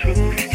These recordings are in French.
truth.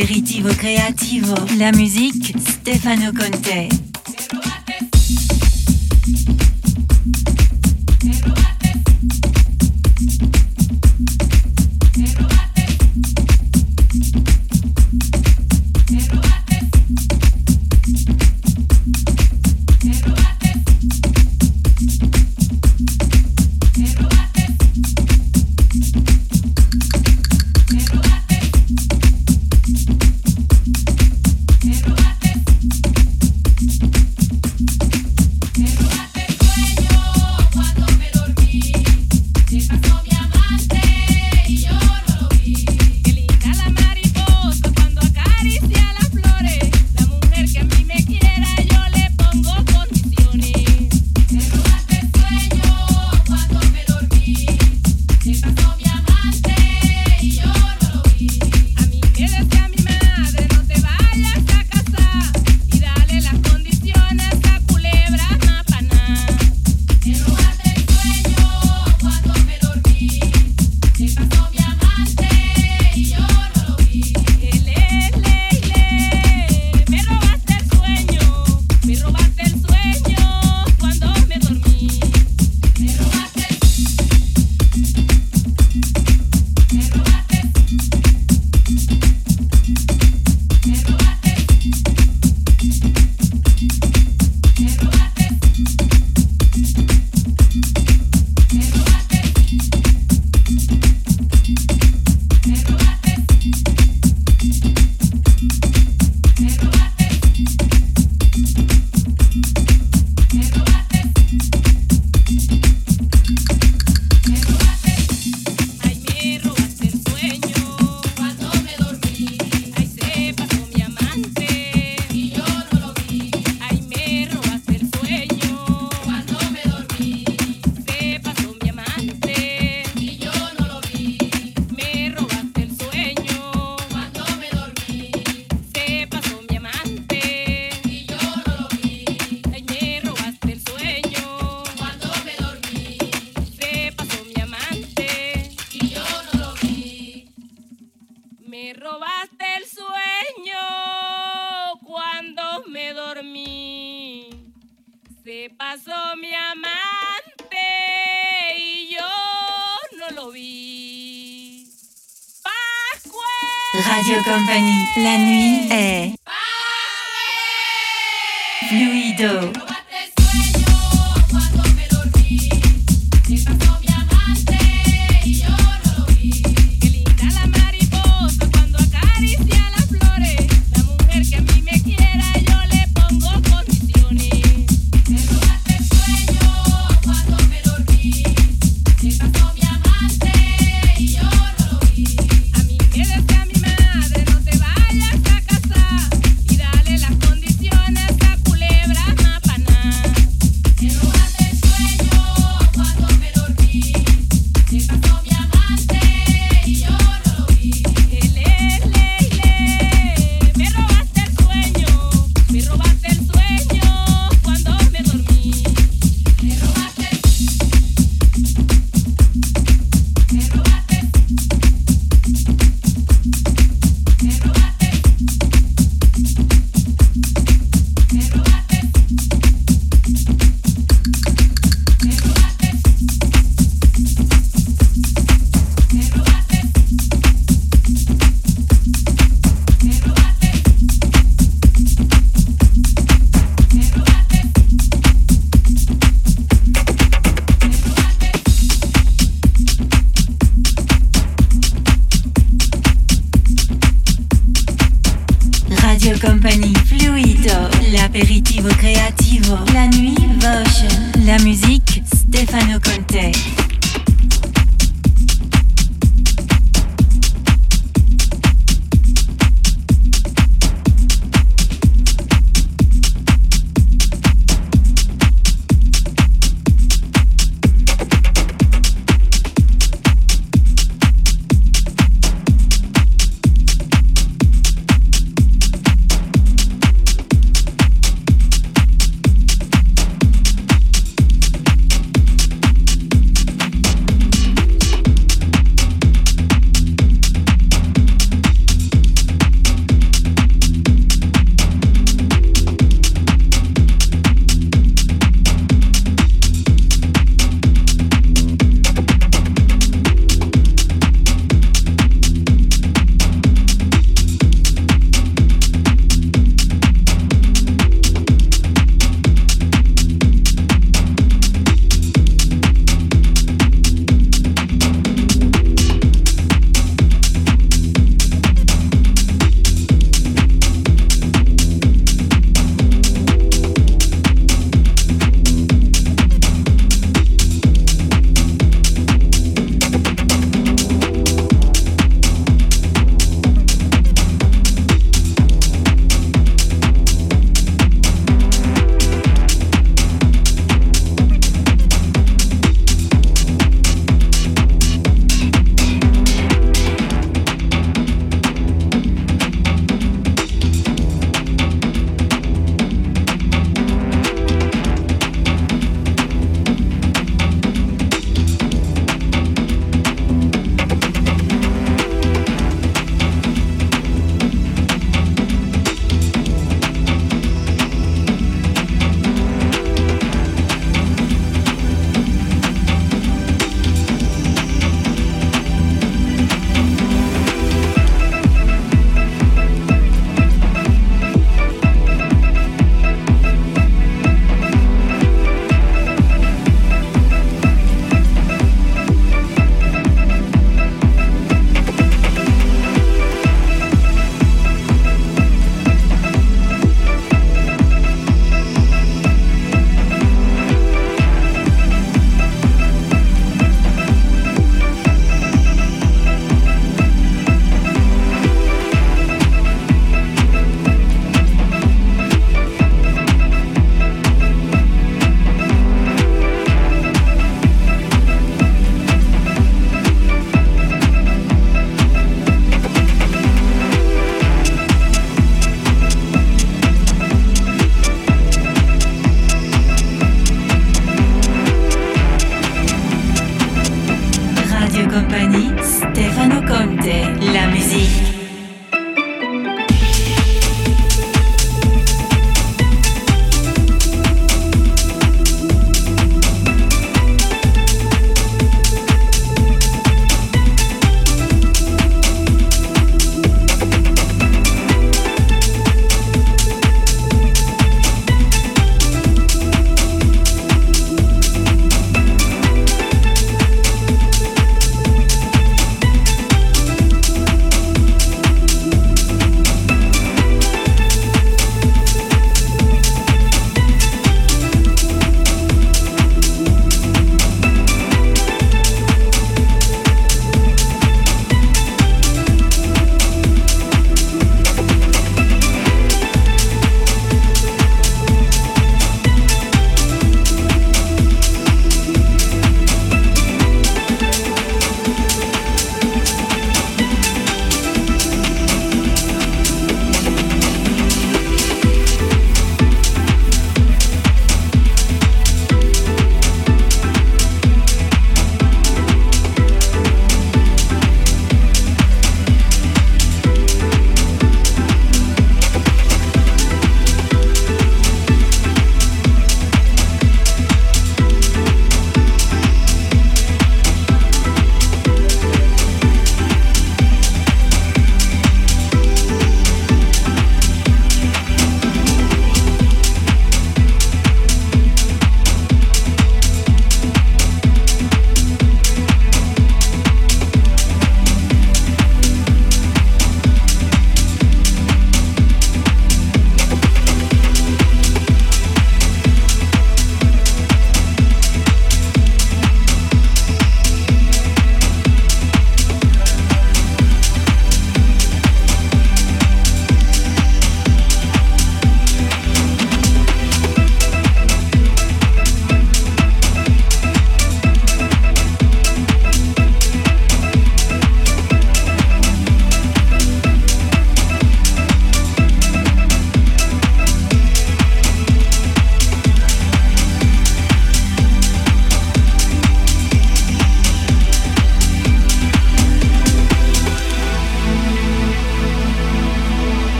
L'aperitivo creativo, la musique Stefano Conte.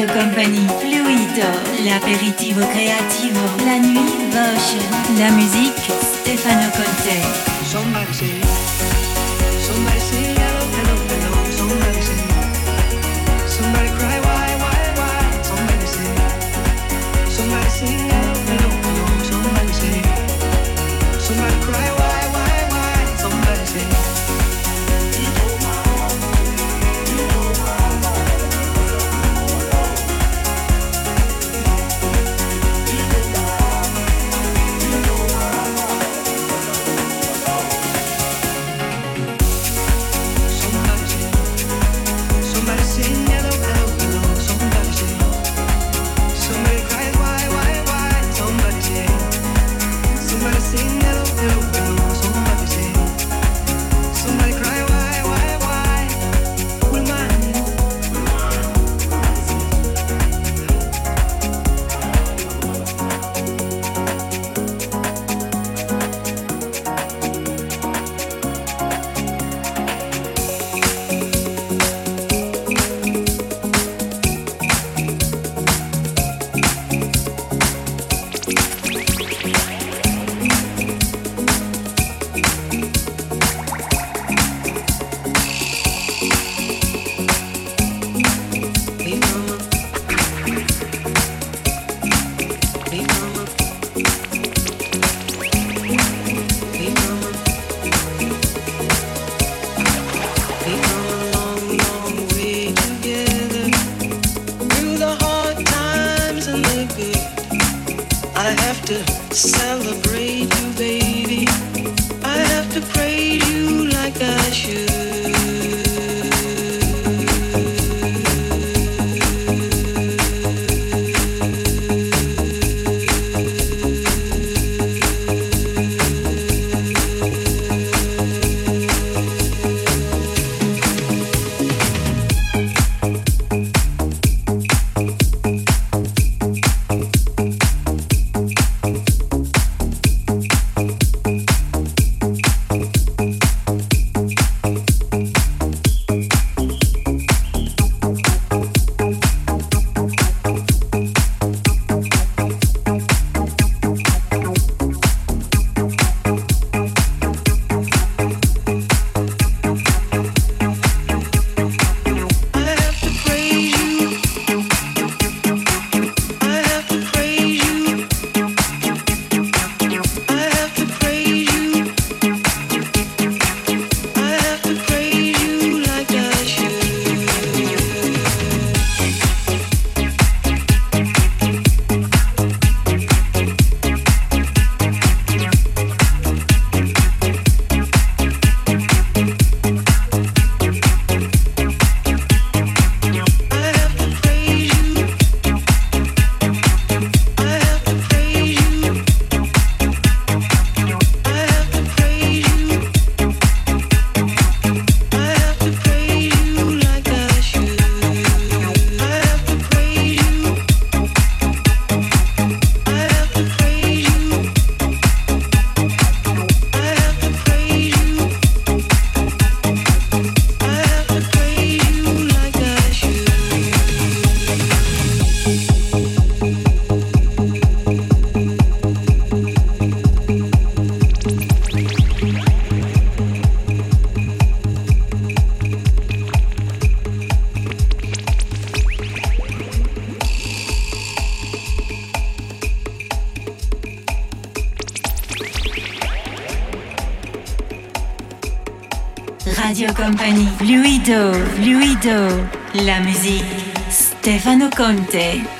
Radio Company, Fluido, l'apéritivo creativo, la nuit Bosch, la musique Stefano Conte. Fluido, fluido. La musique. Stefano Conte.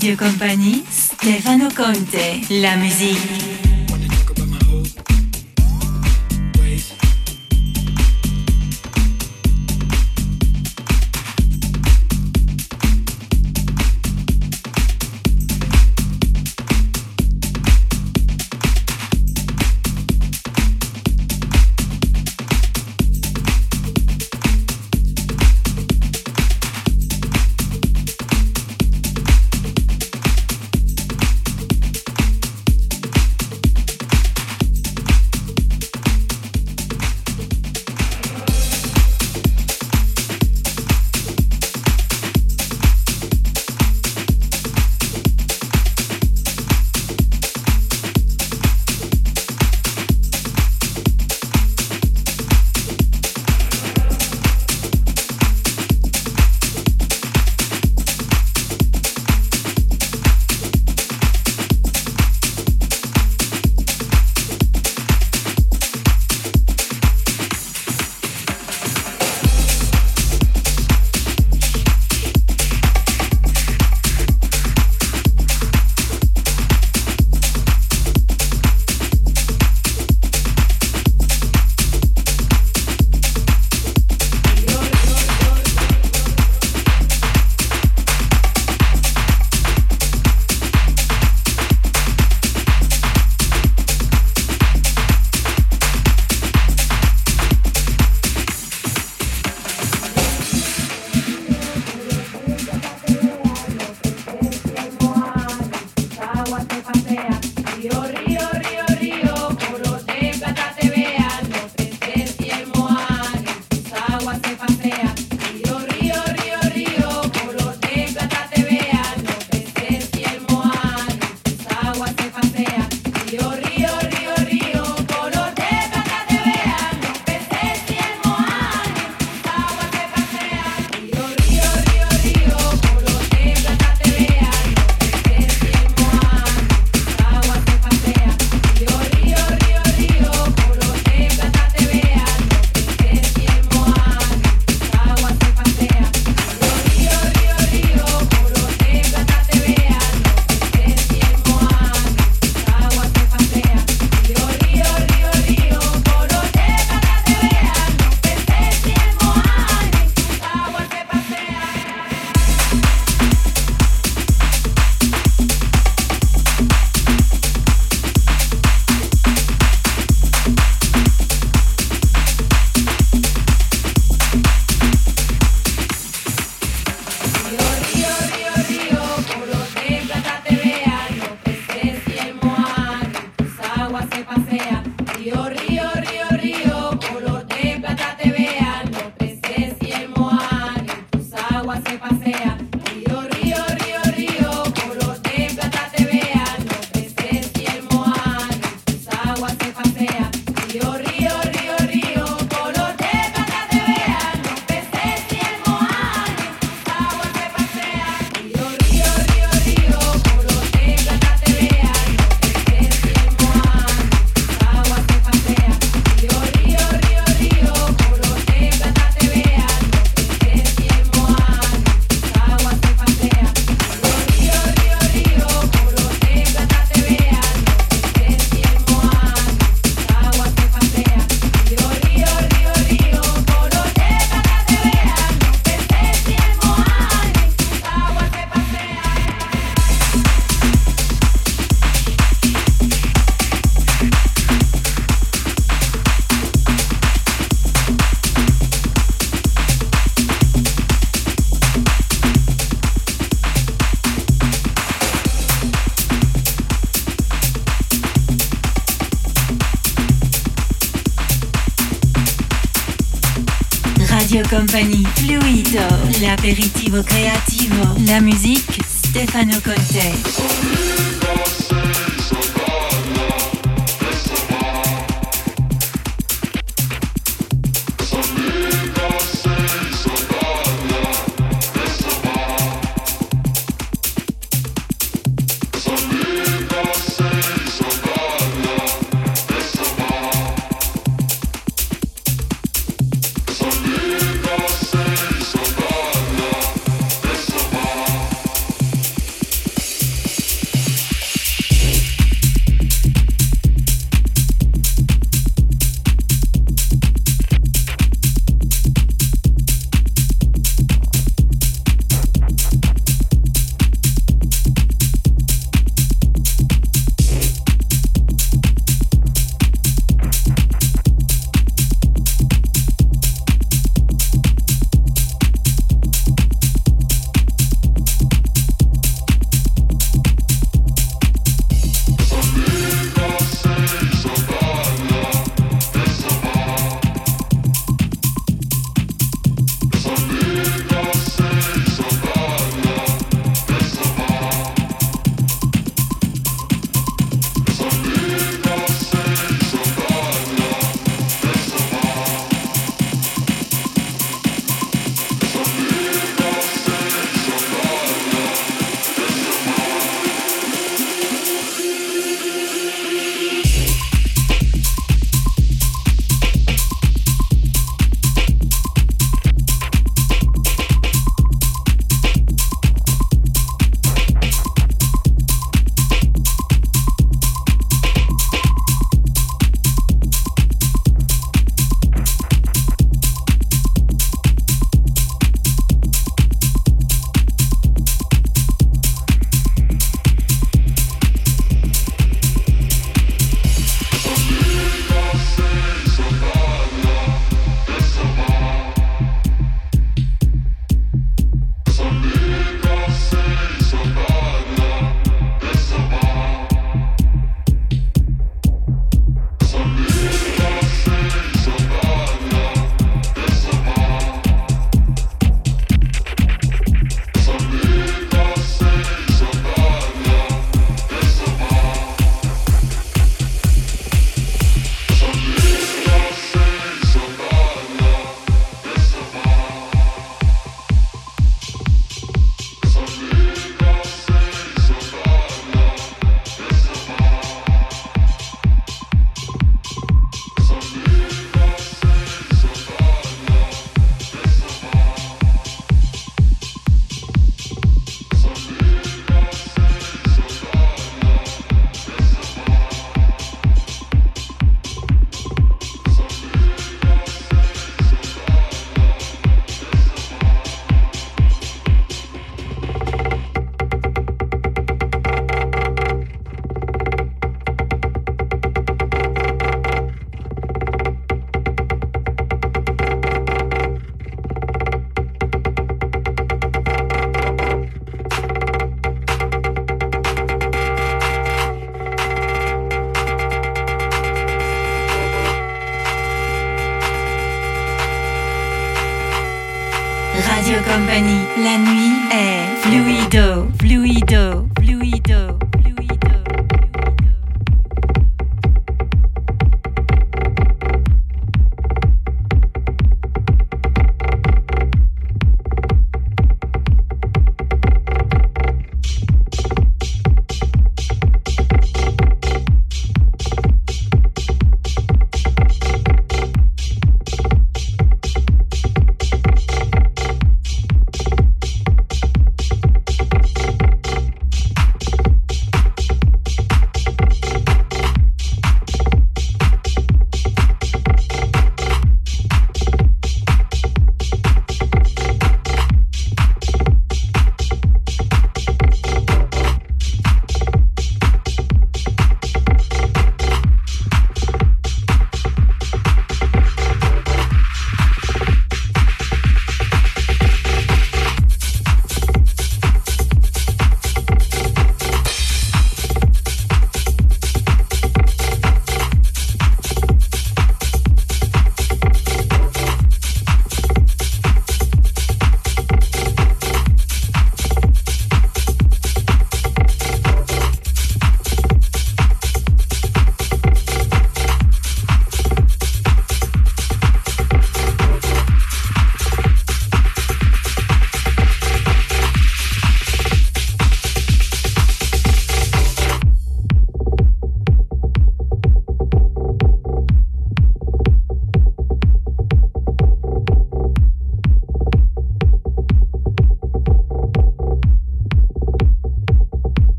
Radio Compagnie, Stefano Conte, la musique.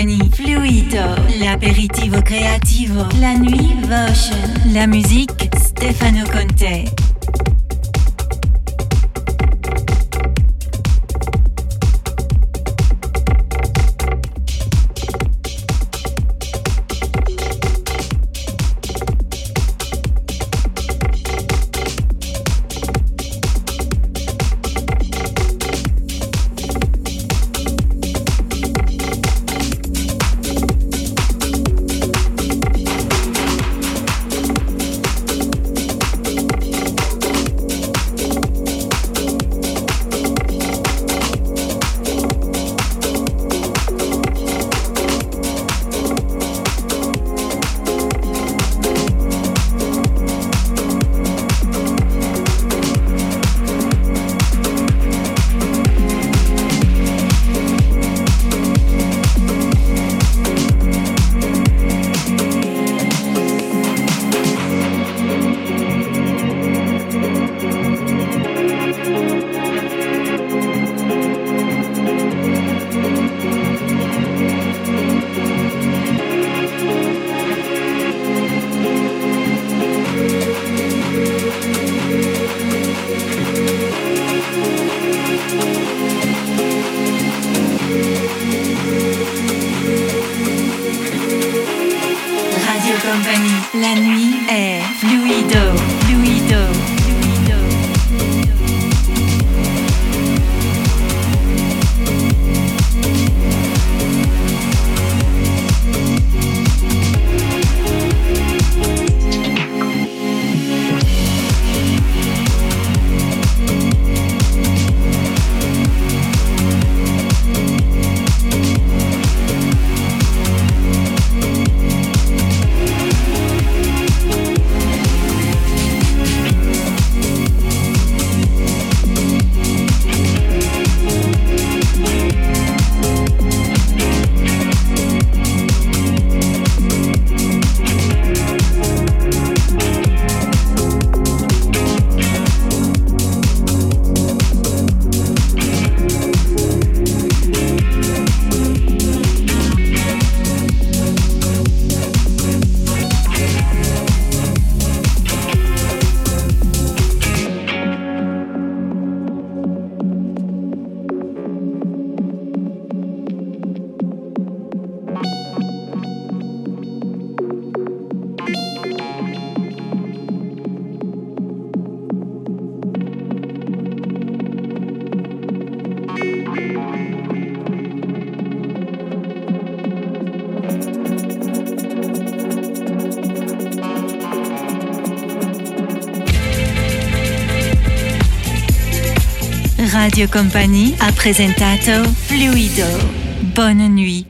Fluido, l'aperitivo creativo, la nuit Votion, la musique Stefano Conte. Company ha presentato Fluido. Bonne nuit.